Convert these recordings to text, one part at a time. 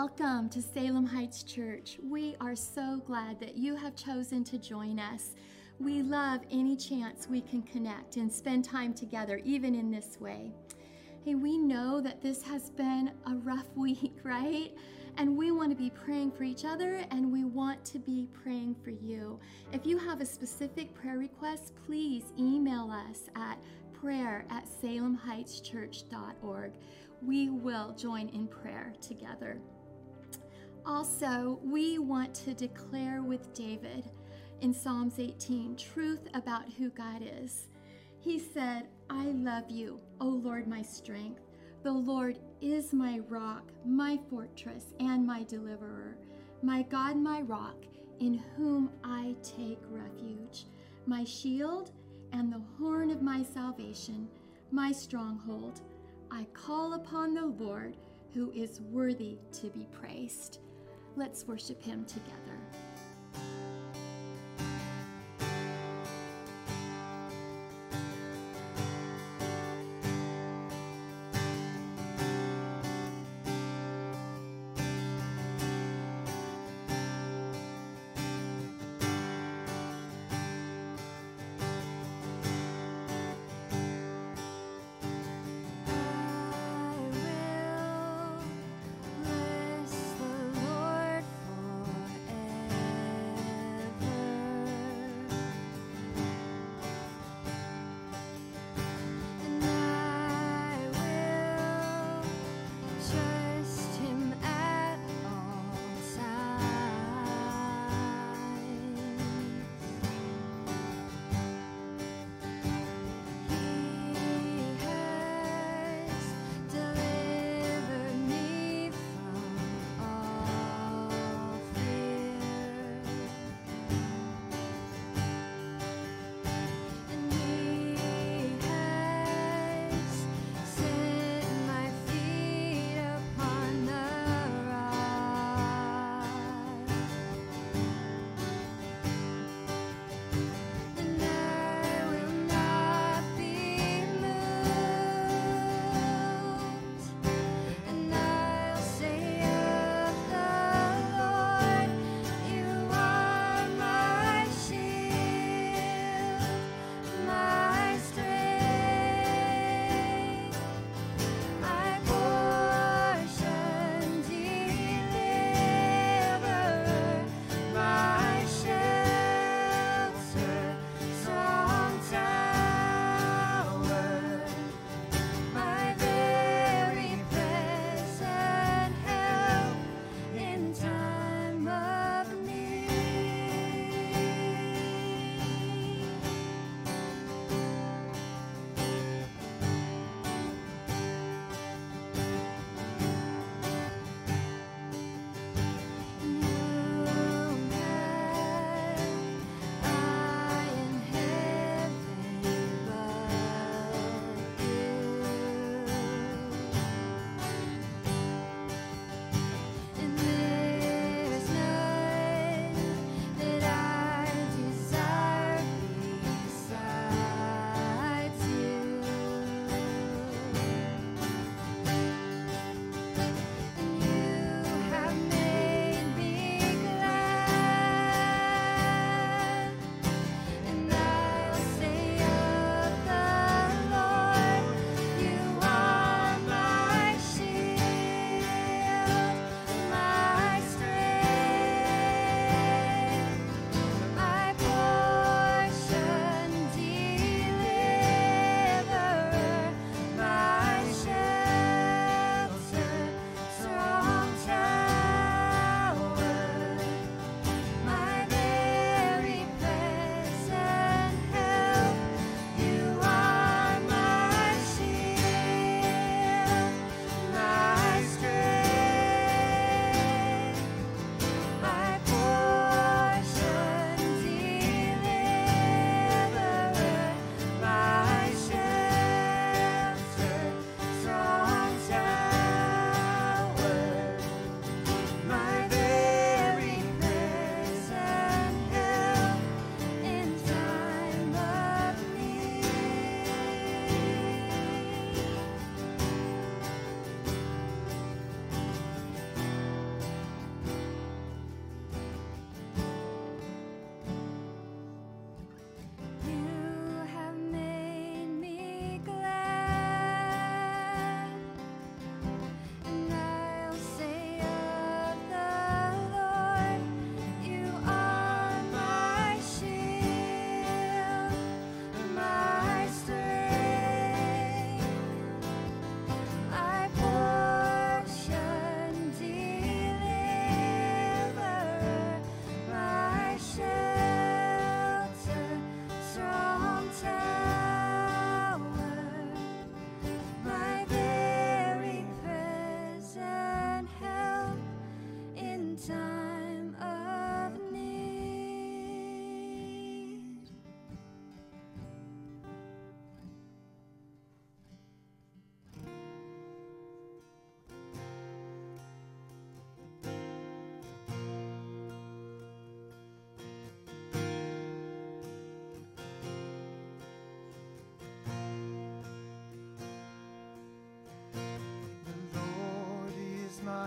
Welcome to Salem Heights Church. We are so glad that you have chosen to join us. We love any chance we can connect and spend time together, even in this way. Hey, we know that this has been a rough week, right? And we want to be praying for each other and we want to be praying for you. If you have a specific prayer request, please email us at prayer at salemheightschurch.org. We will join in prayer together. Also, we want to declare with David in Psalms 18 truth about who God is. He said, I love you, O Lord, my strength. The Lord is my rock, my fortress, and my deliverer, my God, my rock, in whom I take refuge, my shield and the horn of my salvation, my stronghold. I call upon the Lord who is worthy to be praised. Let's worship him together.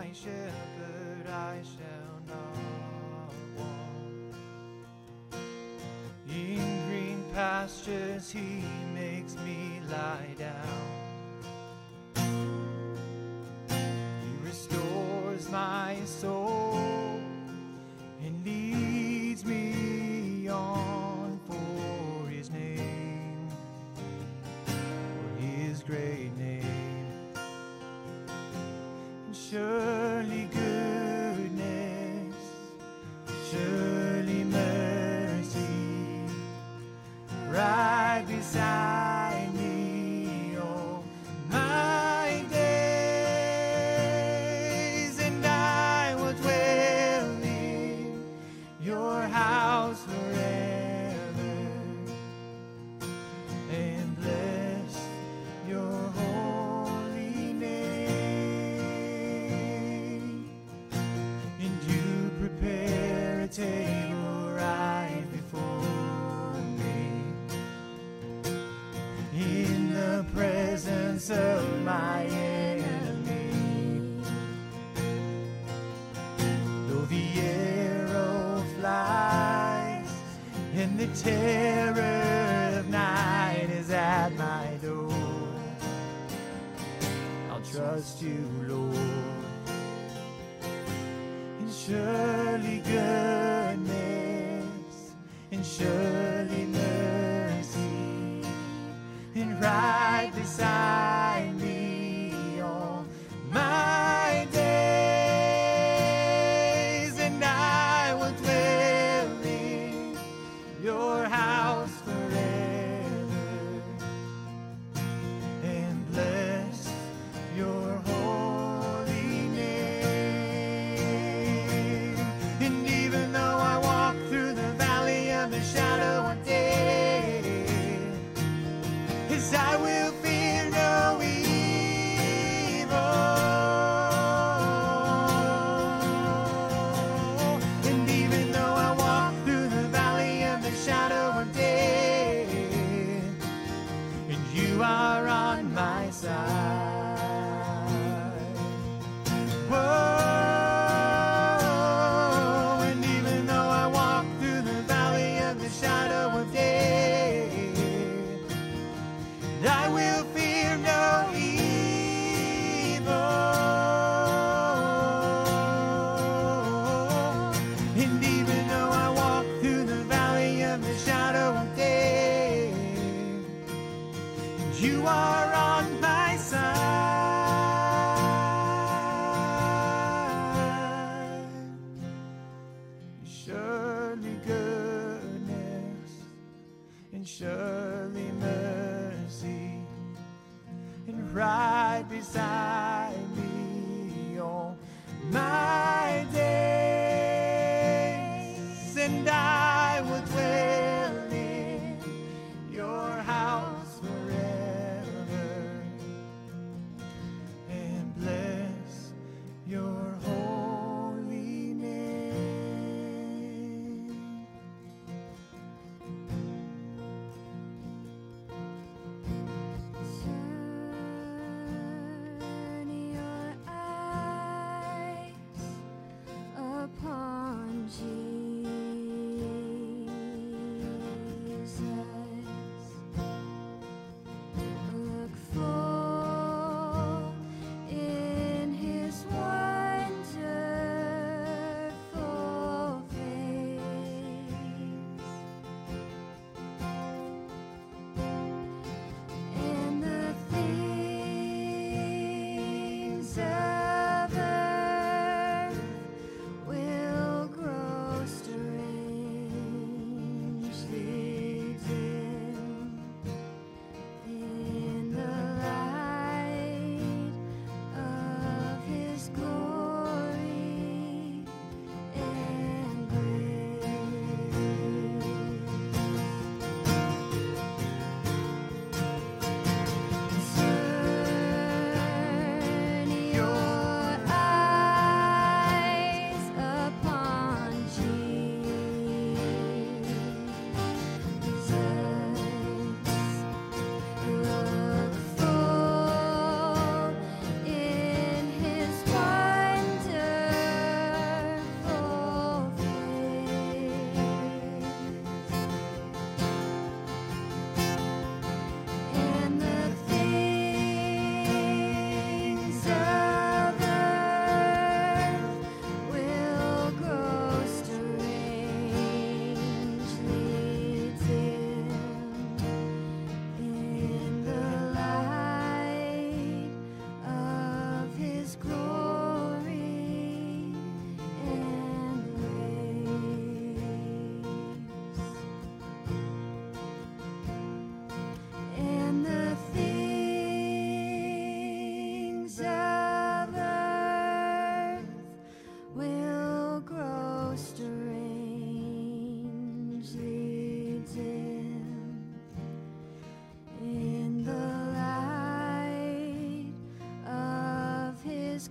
my shepherd, I shall not want. In green pastures, he makes me lie down. You. and I.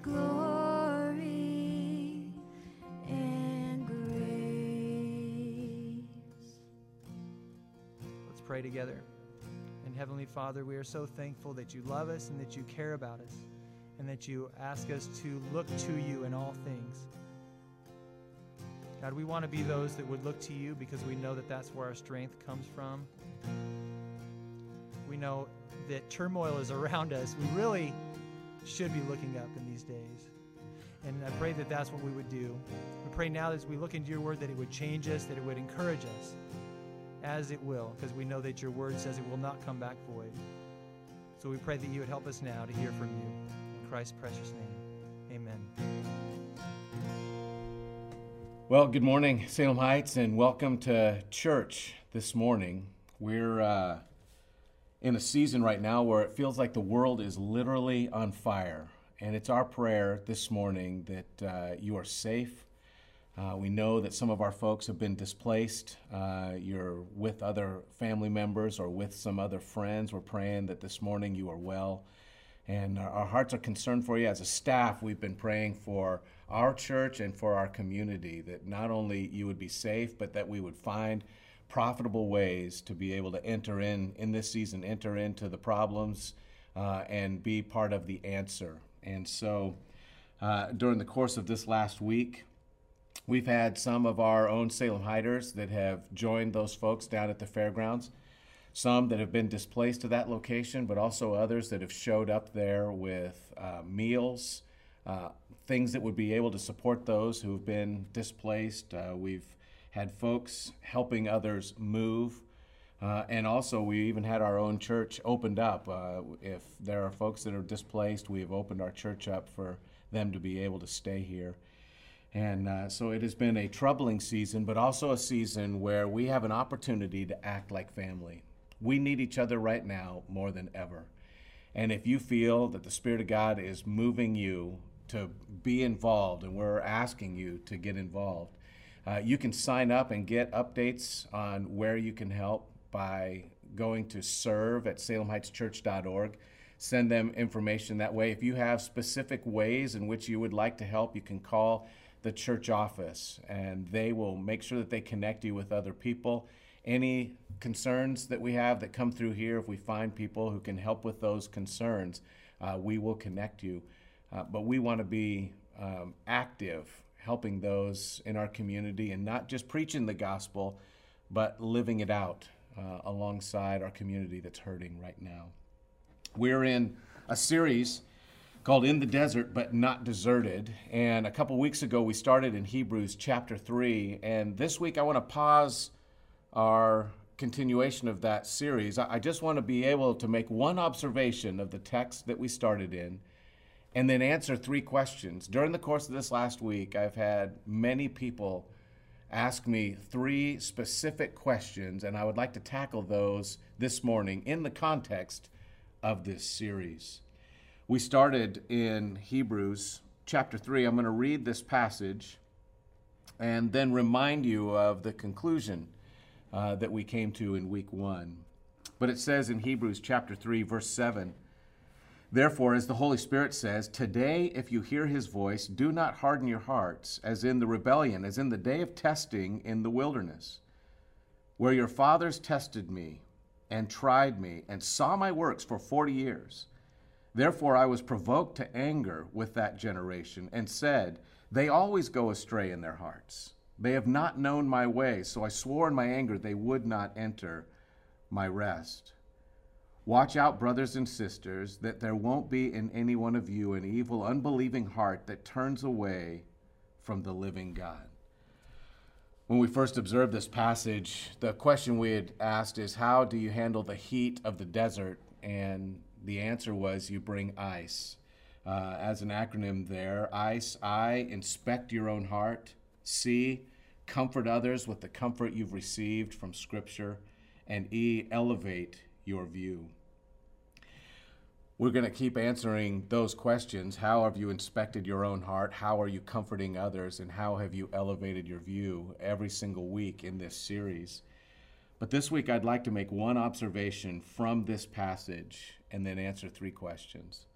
glory and grace. Let's pray together. And Heavenly Father, we are so thankful that you love us and that you care about us and that you ask us to look to you in all things. God, we want to be those that would look to you because we know that that's where our strength comes from. We know that turmoil is around us. We really should be looking up in these days. And I pray that that's what we would do. We pray now as we look into your word that it would change us, that it would encourage us, as it will, because we know that your word says it will not come back void. So we pray that you would help us now to hear from you. In Christ's precious name, amen. Well, good morning, Salem Heights, and welcome to church this morning. We're uh, in a season right now where it feels like the world is literally on fire. And it's our prayer this morning that uh, you are safe. Uh, we know that some of our folks have been displaced. Uh, you're with other family members or with some other friends. We're praying that this morning you are well. And our, our hearts are concerned for you. As a staff, we've been praying for our church and for our community that not only you would be safe, but that we would find profitable ways to be able to enter in in this season, enter into the problems, uh, and be part of the answer. And so, uh, during the course of this last week, we've had some of our own Salem Hiders that have joined those folks down at the fairgrounds. Some that have been displaced to that location, but also others that have showed up there with uh, meals, uh, things that would be able to support those who have been displaced. Uh, we've had folks helping others move. Uh, and also, we even had our own church opened up. Uh, if there are folks that are displaced, we have opened our church up for them to be able to stay here. And uh, so it has been a troubling season, but also a season where we have an opportunity to act like family. We need each other right now more than ever. And if you feel that the Spirit of God is moving you to be involved, and we're asking you to get involved, uh, you can sign up and get updates on where you can help by going to serve at salemheightschurch.org. Send them information that way. If you have specific ways in which you would like to help, you can call the church office and they will make sure that they connect you with other people. Any concerns that we have that come through here, if we find people who can help with those concerns, uh, we will connect you. Uh, but we want to be um, active helping those in our community and not just preaching the gospel, but living it out uh, alongside our community that's hurting right now. We're in a series called In the Desert But Not Deserted. And a couple weeks ago, we started in Hebrews chapter 3. And this week, I want to pause our continuation of that series. I just want to be able to make one observation of the text that we started in and then answer three questions. During the course of this last week, I've had many people ask me three specific questions, and I would like to tackle those this morning in the context of this series. We started in Hebrews chapter 3. I'm going to read this passage and then remind you of the conclusion uh, that we came to in week 1. But it says in Hebrews chapter 3, verse 7 Therefore, as the Holy Spirit says, Today, if you hear his voice, do not harden your hearts, as in the rebellion, as in the day of testing in the wilderness, where your fathers tested me and tried me and saw my works for forty years. Therefore, I was provoked to anger with that generation and said, They always go astray in their hearts. They have not known my way, so I swore in my anger they would not enter my rest. Watch out, brothers and sisters, that there won't be in any one of you an evil, unbelieving heart that turns away from the living God. When we first observed this passage, the question we had asked is How do you handle the heat of the desert? And the answer was you bring ice. Uh, as an acronym there, ICE, I, inspect your own heart. C, comfort others with the comfort you've received from Scripture. And E, elevate your view. We're going to keep answering those questions. How have you inspected your own heart? How are you comforting others? And how have you elevated your view every single week in this series? But this week, I'd like to make one observation from this passage and then answer three questions.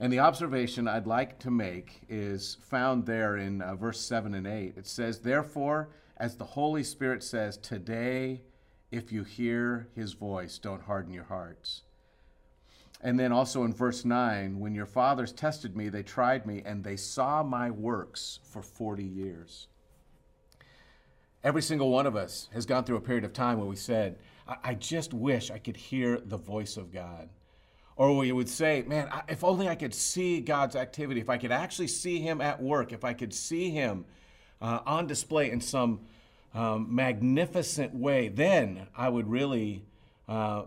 And the observation I'd like to make is found there in uh, verse 7 and 8. It says, Therefore, as the Holy Spirit says, today, if you hear his voice, don't harden your hearts. And then also in verse 9, when your fathers tested me, they tried me, and they saw my works for 40 years. Every single one of us has gone through a period of time where we said, I, just wish I could hear the voice of God. Or we would say, man, if only I could see God's activity, if I could actually see Him at work, if I could see Him uh, on display in some um, magnificent way, then I would really uh,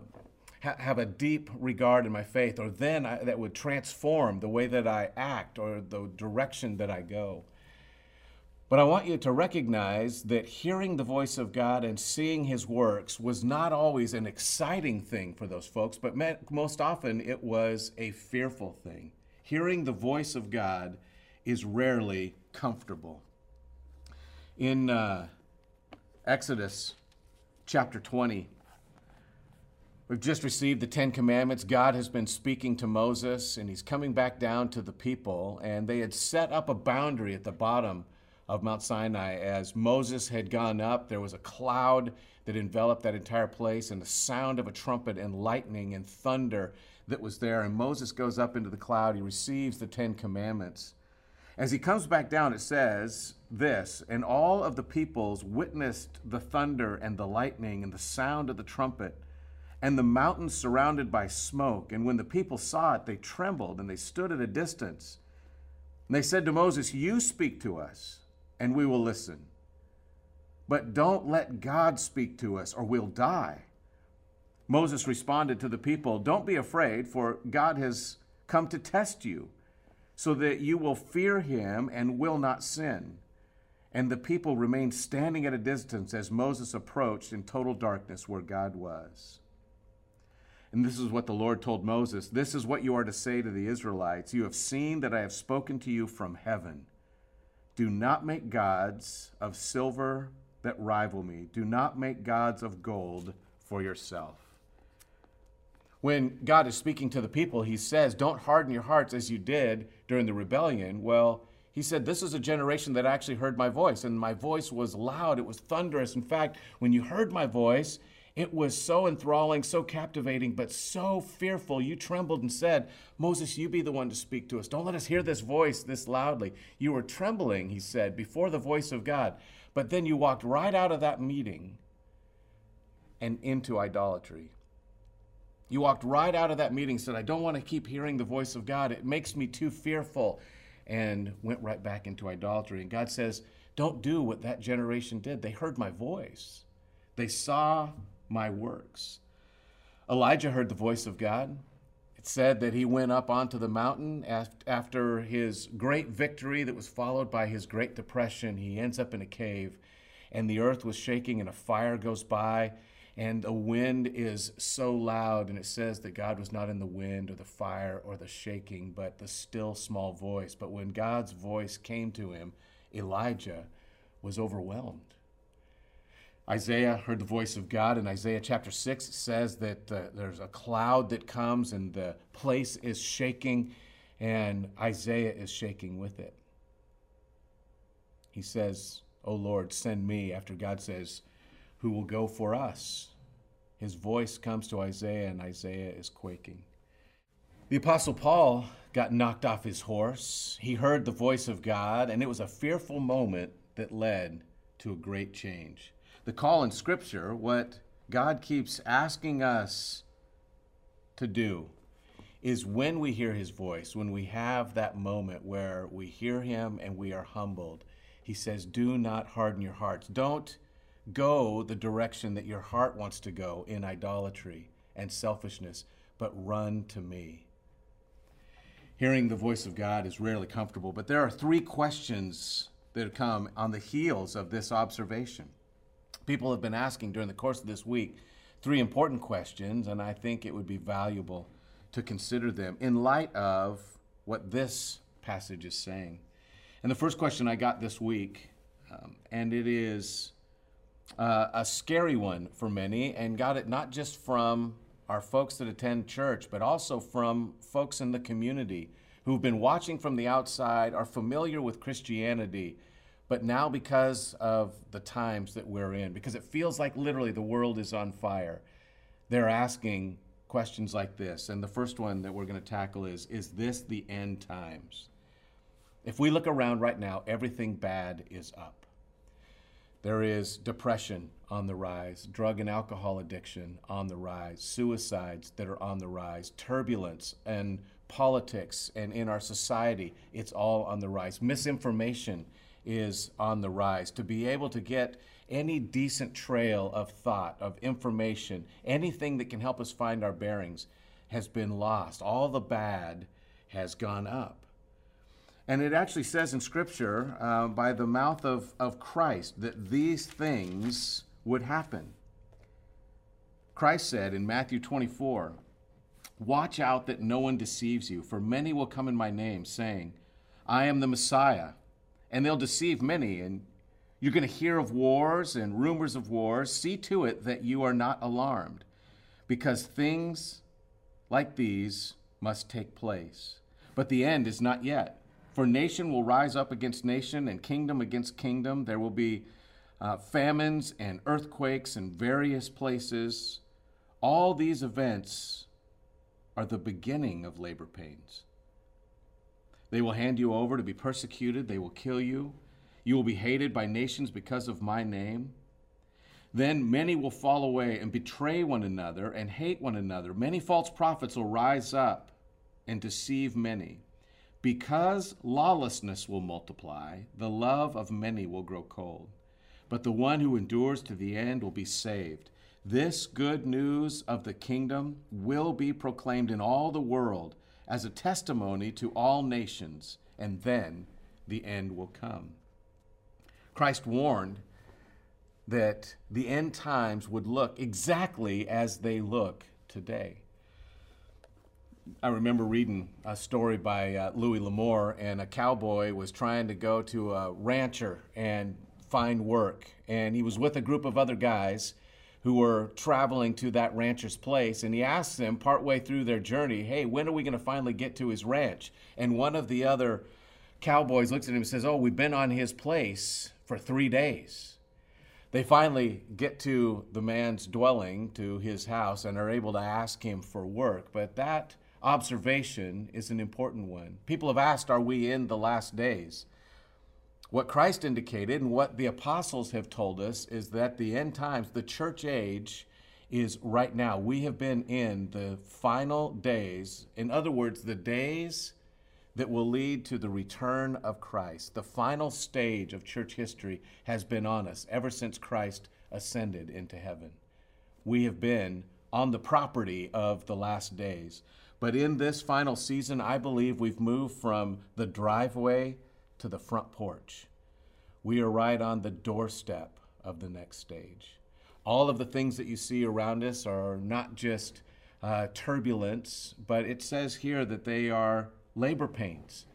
ha- have a deep regard in my faith, or then I, that would transform the way that I act or the direction that I go. But I want you to recognize that hearing the voice of God and seeing his works was not always an exciting thing for those folks, but most often it was a fearful thing. Hearing the voice of God is rarely comfortable. In uh, Exodus chapter 20, We've just received the Ten Commandments. God has been speaking to Moses, and he's coming back down to the people. And they had set up a boundary at the bottom of Mount Sinai. As Moses had gone up, there was a cloud that enveloped that entire place, and the sound of a trumpet and lightning and thunder that was there. And Moses goes up into the cloud. He receives the Ten Commandments. As he comes back down, it says this And all of the peoples witnessed the thunder and the lightning and the sound of the trumpet and the mountains surrounded by smoke. And when the people saw it, they trembled and they stood at a distance. And they said to Moses, You speak to us and we will listen. But don't let God speak to us, or we'll die. Moses responded to the people, Don't be afraid, for God has come to test you, so that you will fear him and will not sin. And the people remained standing at a distance as Moses approached in total darkness where God was. And this is what the Lord told Moses This is what you are to say to the Israelites You have seen that I have spoken to you from heaven. Do not make gods of silver that rival me. Do not make gods of gold for yourself. When God is speaking to the people, he says, Don't harden your hearts as you did during the rebellion. Well, he said, This is a generation that actually heard my voice, and my voice was loud, it was thunderous. In fact, when you heard my voice, it was so enthralling, so captivating, but so fearful. You trembled and said, Moses, you be the one to speak to us. Don't let us hear this voice this loudly. You were trembling, he said, before the voice of God. But then you walked right out of that meeting and into idolatry. You walked right out of that meeting, said, I don't want to keep hearing the voice of God. It makes me too fearful, and went right back into idolatry. And God says, Don't do what that generation did. They heard my voice, they saw my works. Elijah heard the voice of God. It said that he went up onto the mountain after his great victory that was followed by his great depression. He ends up in a cave, and the earth was shaking, and a fire goes by, and the wind is so loud. And it says that God was not in the wind or the fire or the shaking, but the still small voice. But when God's voice came to him, Elijah was overwhelmed. Isaiah heard the voice of God. In Isaiah chapter 6, it says that uh, there's a cloud that comes and the place is shaking, and Isaiah is shaking with it. He says, O Lord, send me, after God says, Who will go for us? His voice comes to Isaiah, and Isaiah is quaking. The Apostle Paul got knocked off his horse. He heard the voice of God, and it was a fearful moment that led to a great change the call in Scripture, what God keeps asking us to do is when we hear his voice, when we have that moment where we hear him and we are humbled, he says, Do not harden your hearts. Don't go the direction that your heart wants to go in idolatry and selfishness, but run to me. Hearing the voice of God is rarely comfortable, but there are three questions that come on the heels of this observation people have been asking during the course of this week three important questions, and I think it would be valuable to consider them in light of what this passage is saying. And the first question I got this week, um, and it is uh, a scary one for many, and got it not just from our folks that attend church, but also from folks in the community who've been watching from the outside, are familiar with Christianity, but now because of the times that we're in, because it feels like literally the world is on fire, they're asking questions like this. And the first one that we're going to tackle is Is this the end times? If we look around right now, everything bad is up. There is depression on the rise, drug and alcohol addiction on the rise, suicides that are on the rise, turbulence and politics and in our society, it's all on the rise. Misinformation is on the rise. To be able to get any decent trail of thought, of information, anything that can help us find our bearings has been lost. All the bad has gone up. And it actually says in Scripture, uh, by the mouth of, of Christ, that these things would happen. Christ said in Matthew 24, Watch out that no one deceives you, for many will come in my name, saying, I am the Messiah. And they'll deceive many, and you're going to hear of wars and rumors of wars. See to it that you are not alarmed, because things like these must take place. But the end is not yet. For nation will rise up against nation, and kingdom against kingdom. There will be uh, famines and earthquakes in various places. All these events are the beginning of labor pains. They will hand you over to be persecuted, they will kill you. You will be hated by nations because of my name. Then many will fall away and betray one another and hate one another. Many false prophets will rise up and deceive many. Because lawlessness will multiply, the love of many will grow cold. But the one who endures to the end will be saved. This good news of the kingdom will be proclaimed in all the world as a testimony to all nations, and then the end will come. Christ warned that the end times would look exactly as they look today. I remember reading a story by uh, Louis L'Amour, and a cowboy was trying to go to a rancher and find work. And he was with a group of other guys who were traveling to that rancher's place. And he asked them partway through their journey, Hey, when are we going to finally get to his ranch? And one of the other cowboys looks at him and says, Oh, we've been on his place for three days. They finally get to the man's dwelling, to his house, and are able to ask him for work. But that observation is an important one. People have asked, Are we in the last days? What Christ indicated and what the apostles have told us is that the end times, the church age, is right now. We have been in the final days. In other words, the days that will lead to the return of Christ. The final stage of church history has been on us ever since Christ ascended into heaven. We have been on the property of the last days. But in this final season, I believe we've moved from the driveway to the front porch. We are right on the doorstep of the next stage. All of the things that you see around us are not just uh, turbulence, but it says here that they are labor pains.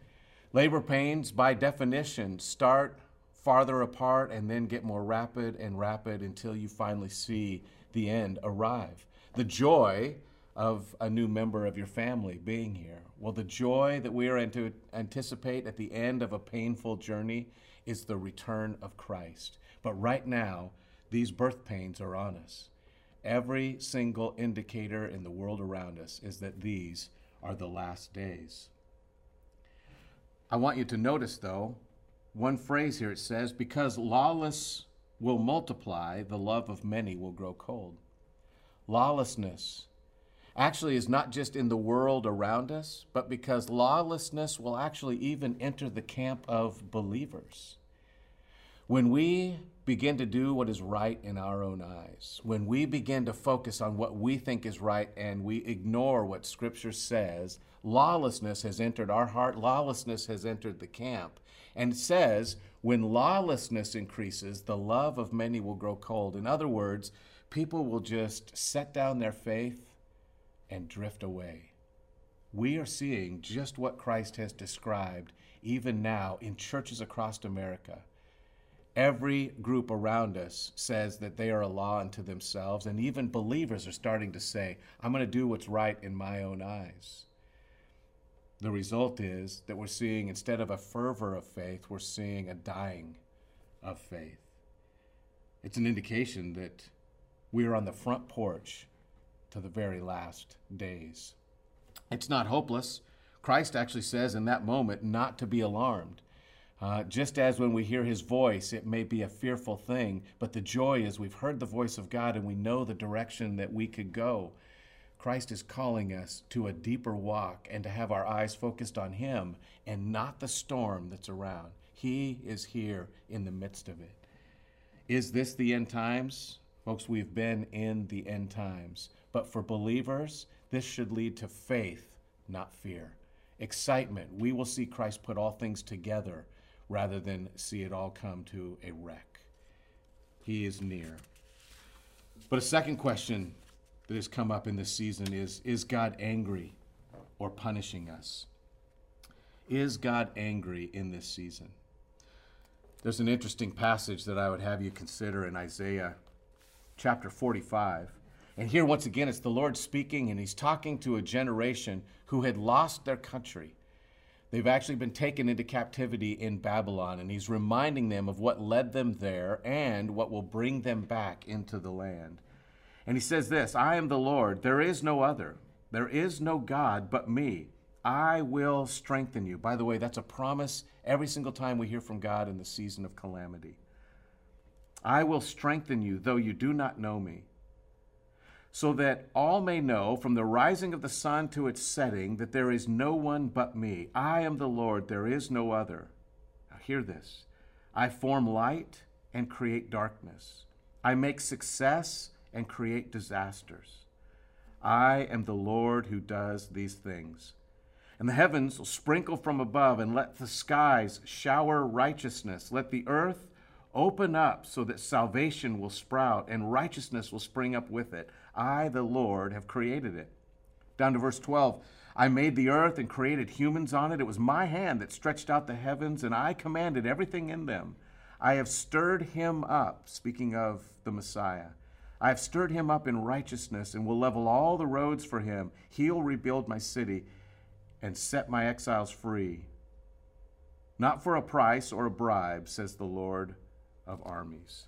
Labor pains, by definition, start farther apart and then get more rapid and rapid until you finally see the end arrive. The joy of a new member of your family being here. Well, the joy that we are to anticipate at the end of a painful journey is the return of Christ. But right now, these birth pains are on us. Every single indicator in the world around us is that these are the last days. I want you to notice, though, one phrase here it says, because lawless will multiply, the love of many will grow cold. Lawlessness actually is not just in the world around us, but because lawlessness will actually even enter the camp of believers. When we begin to do what is right in our own eyes, when we begin to focus on what we think is right and we ignore what Scripture says, lawlessness has entered our heart, lawlessness has entered the camp. And says, when lawlessness increases, the love of many will grow cold. In other words, people will just set down their faith and drift away. We are seeing just what Christ has described even now in churches across America. Every group around us says that they are a law unto themselves, and even believers are starting to say, I'm going to do what's right in my own eyes. The result is that we're seeing, instead of a fervor of faith, we're seeing a dying of faith. It's an indication that we are on the front porch to the very last days. It's not hopeless. Christ actually says in that moment not to be alarmed. Uh, just as when we hear his voice, it may be a fearful thing, but the joy is we've heard the voice of God and we know the direction that we could go. Christ is calling us to a deeper walk and to have our eyes focused on him and not the storm that's around. He is here in the midst of it. Is this the end times? Folks, we've been in the end times. But for believers, this should lead to faith, not fear. Excitement. We will see Christ put all things together rather than see it all come to a wreck. He is near. But a second question that has come up in this season is Is God angry or punishing us? Is God angry in this season? There's an interesting passage that I would have you consider in Isaiah chapter 45. And here, once again, it's the Lord speaking, and He's talking to a generation who had lost their country. They've actually been taken into captivity in Babylon, and He's reminding them of what led them there and what will bring them back into the land. And He says this I am the Lord, there is no other. There is no God but me. I will strengthen you. By the way, that's a promise every single time we hear from God in the season of calamity. I will strengthen you, though you do not know me so that all may know from the rising of the sun to its setting that there is no one but me. I am the Lord, there is no other. Now, hear this I form light and create darkness, I make success and create disasters. I am the Lord who does these things. And the heavens will sprinkle from above, and let the skies shower righteousness. Let the earth open up so that salvation will sprout and righteousness will spring up with it. I, the Lord, have created it. Down to verse 12 I made the earth and created humans on it. It was my hand that stretched out the heavens, and I commanded everything in them. I have stirred him up, speaking of the Messiah. I have stirred him up in righteousness and will level all the roads for him. He'll rebuild my city and set my exiles free. Not for a price or a bribe, says the Lord of armies.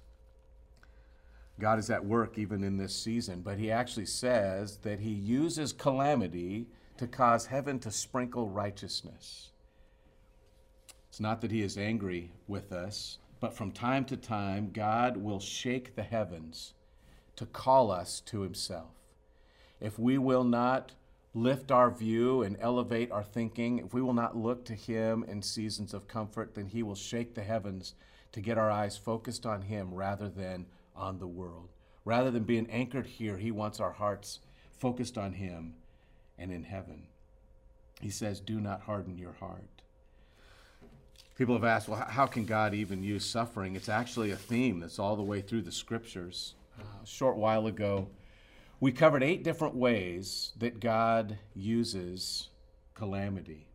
God is at work even in this season, but he actually says that he uses calamity to cause heaven to sprinkle righteousness. It's not that he is angry with us, but from time to time, God will shake the heavens to call us to himself. If we will not lift our view and elevate our thinking, if we will not look to him in seasons of comfort, then he will shake the heavens to get our eyes focused on him rather than on the world. Rather than being anchored here, He wants our hearts focused on Him and in heaven. He says, Do not harden your heart. People have asked, well, how can God even use suffering? It's actually a theme that's all the way through the scriptures. Uh, a short while ago, we covered eight different ways that God uses calamity.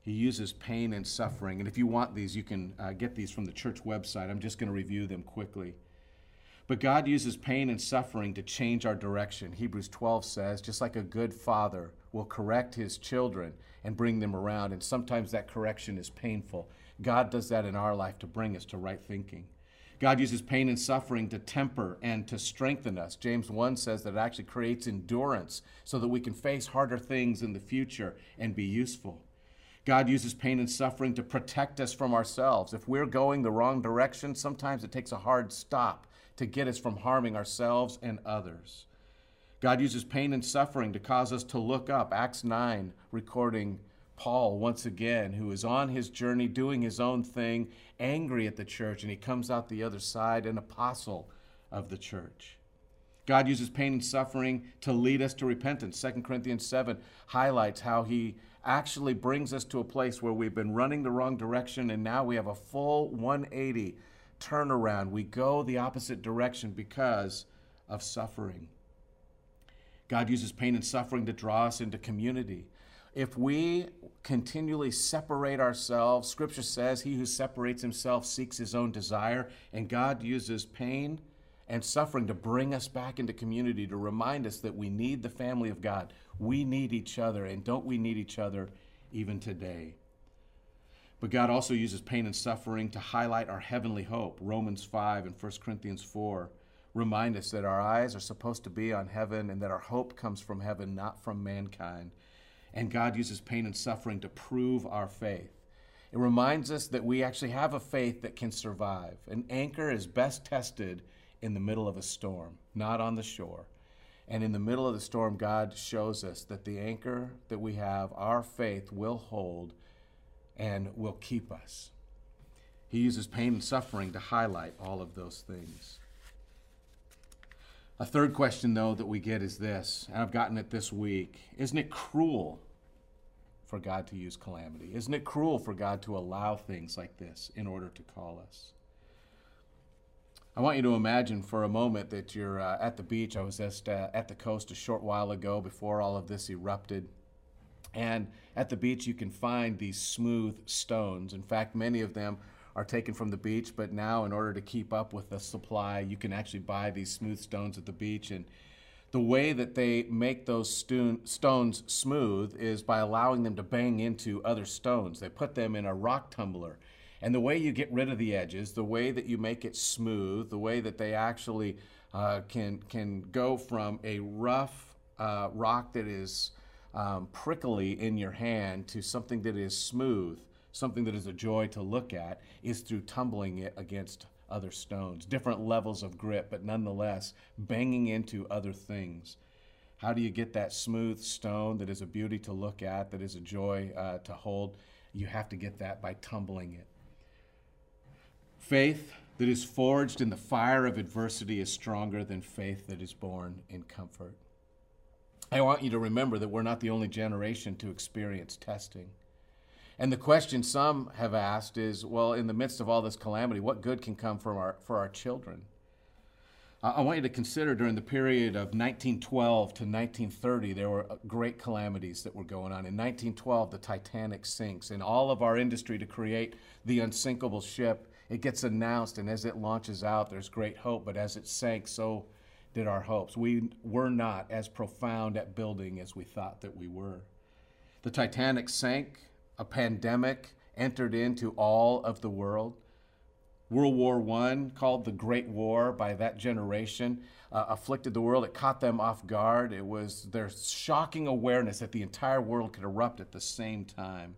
He uses pain and suffering. And if you want these, you can uh, get these from the church website. I'm just going to review them quickly. But God uses pain and suffering to change our direction. Hebrews 12 says, just like a good father will correct his children and bring them around, and sometimes that correction is painful. God does that in our life to bring us to right thinking. God uses pain and suffering to temper and to strengthen us. James 1 says that it actually creates endurance so that we can face harder things in the future and be useful. God uses pain and suffering to protect us from ourselves. If we're going the wrong direction, sometimes it takes a hard stop to get us from harming ourselves and others. God uses pain and suffering to cause us to look up. Acts 9, recording Paul once again, who is on his journey doing his own thing, angry at the church, and he comes out the other side, an apostle of the church. God uses pain and suffering to lead us to repentance. 2 Corinthians 7 highlights how he actually brings us to a place where we've been running the wrong direction and now we have a full 180 turnaround. We go the opposite direction because of suffering. God uses pain and suffering to draw us into community. If we continually separate ourselves, Scripture says, He who separates himself seeks his own desire, and God uses pain and suffering to bring us back into community, to remind us that we need the family of God. We need each other, and don't we need each other even today. But God also uses pain and suffering to highlight our heavenly hope. Romans 5 and 1 Corinthians 4 remind us that our eyes are supposed to be on heaven and that our hope comes from heaven, not from mankind. And God uses pain and suffering to prove our faith. It reminds us that we actually have a faith that can survive. An anchor is best tested in the middle of a storm, not on the shore. And in the middle of the storm, God shows us that the anchor that we have, our faith, will hold and will keep us. He uses pain and suffering to highlight all of those things. A third question, though, that we get is this, and I've gotten it this week Isn't it cruel for God to use calamity? Isn't it cruel for God to allow things like this in order to call us? I want you to imagine for a moment that you're uh, at the beach. I was just uh, at the coast a short while ago before all of this erupted. And at the beach, you can find these smooth stones. In fact, many of them are taken from the beach, but now, in order to keep up with the supply, you can actually buy these smooth stones at the beach. And the way that they make those stones smooth is by allowing them to bang into other stones. They put them in a rock tumbler. And the way you get rid of the edges, the way that you make it smooth, the way that they actually uh, can, can go from a rough uh, rock that is um, prickly in your hand to something that is smooth, something that is a joy to look at, is through tumbling it against other stones. Different levels of grip, but nonetheless banging into other things. How do you get that smooth stone that is a beauty to look at, that is a joy uh, to hold? You have to get that by tumbling it. Faith that is forged in the fire of adversity is stronger than faith that is born in comfort. I want you to remember that we're not the only generation to experience testing. And the question some have asked is well, in the midst of all this calamity, what good can come from our, for our children? I want you to consider during the period of 1912 to 1930, there were uh, great calamities that were going on. In 1912, the Titanic sinks, and all of our industry to create the unsinkable ship, it gets announced, and as it launches out, there's great hope. But as it sank, so did our hopes. We were not as profound at building as we thought that we were. The Titanic sank, a pandemic entered into all of the world. World War I, called the Great War by that generation, uh, afflicted the world. It caught them off guard. It was their shocking awareness that the entire world could erupt at the same time.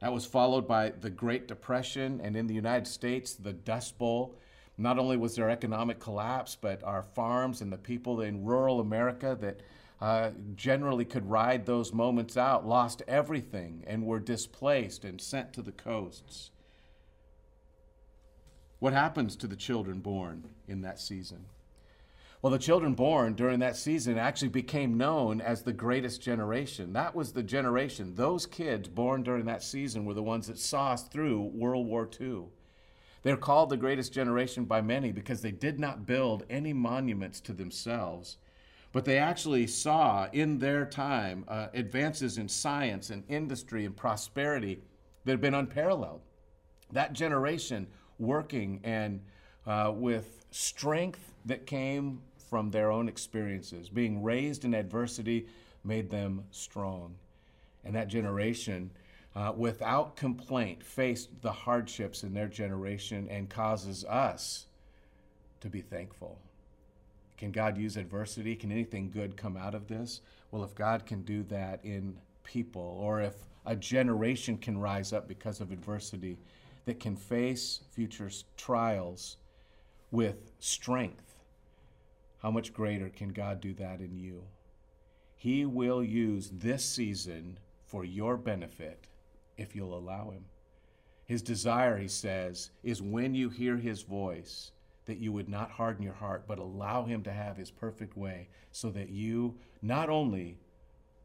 That was followed by the Great Depression, and in the United States, the Dust Bowl. Not only was there economic collapse, but our farms and the people in rural America that uh, generally could ride those moments out lost everything and were displaced and sent to the coasts. What happens to the children born in that season? Well, the children born during that season actually became known as the greatest generation. That was the generation. Those kids born during that season were the ones that saw us through World War II. They're called the greatest generation by many because they did not build any monuments to themselves, but they actually saw in their time uh, advances in science and industry and prosperity that have been unparalleled. That generation working and uh, with strength that came from their own experiences, being raised in adversity made them strong. And that generation uh, without complaint, faced the hardships in their generation and causes us to be thankful. Can God use adversity? Can anything good come out of this? Well, if God can do that in people, or if a generation can rise up because of adversity that can face future trials with strength, how much greater can God do that in you? He will use this season for your benefit if you'll allow him. His desire, he says, is when you hear his voice, that you would not harden your heart, but allow him to have his perfect way, so that you not only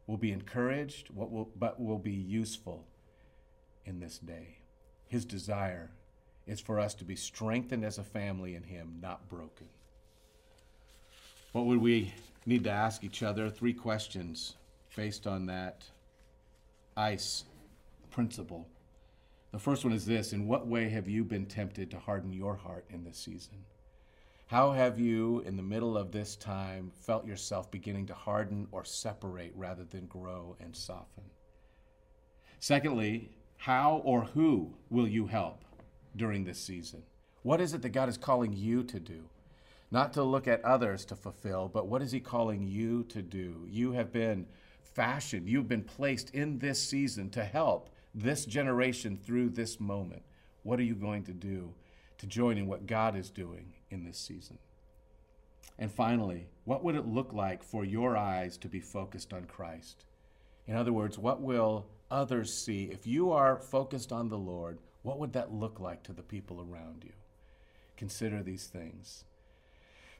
will be encouraged, but will be useful in this day. His desire is for us to be strengthened as a family in him, not broken. What would we need to ask each other? Three questions based on that ice principle. The first one is this In what way have you been tempted to harden your heart in this season? How have you, in the middle of this time, felt yourself beginning to harden or separate rather than grow and soften? Secondly, how or who will you help during this season? What is it that God is calling you to do? Not to look at others to fulfill, but what is He calling you to do? You have been fashioned, you've been placed in this season to help this generation through this moment. What are you going to do to join in what God is doing in this season? And finally, what would it look like for your eyes to be focused on Christ? In other words, what will others see? If you are focused on the Lord, what would that look like to the people around you? Consider these things.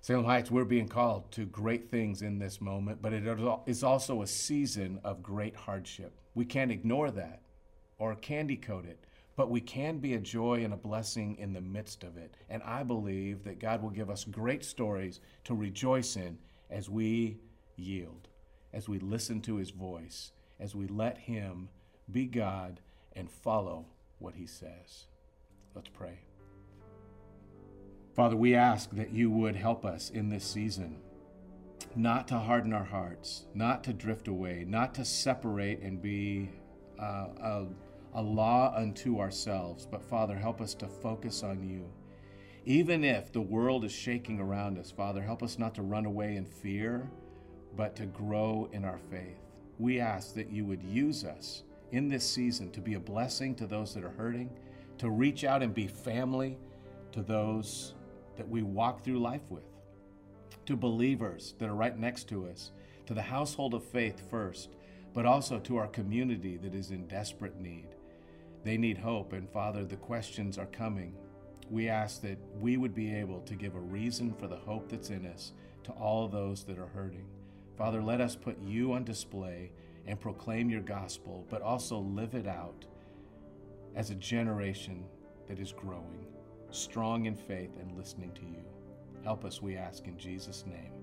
Salem Heights, we're being called to great things in this moment, but it is also a season of great hardship. We can't ignore that or candy coat it, but we can be a joy and a blessing in the midst of it. And I believe that God will give us great stories to rejoice in as we yield, as we listen to his voice, as we let him be God and follow what he says. Let's pray. Father, we ask that you would help us in this season not to harden our hearts, not to drift away, not to separate and be uh, a, a law unto ourselves, but Father, help us to focus on you. Even if the world is shaking around us, Father, help us not to run away in fear, but to grow in our faith. We ask that you would use us in this season to be a blessing to those that are hurting, to reach out and be family to those that we walk through life with, to believers that are right next to us, to the household of faith first, but also to our community that is in desperate need. They need hope, and Father, the questions are coming. We ask that we would be able to give a reason for the hope that's in us to all those that are hurting. Father, let us put you on display and proclaim your gospel, but also live it out as a generation that is growing strong in faith and listening to you. Help us, we ask, in Jesus' name.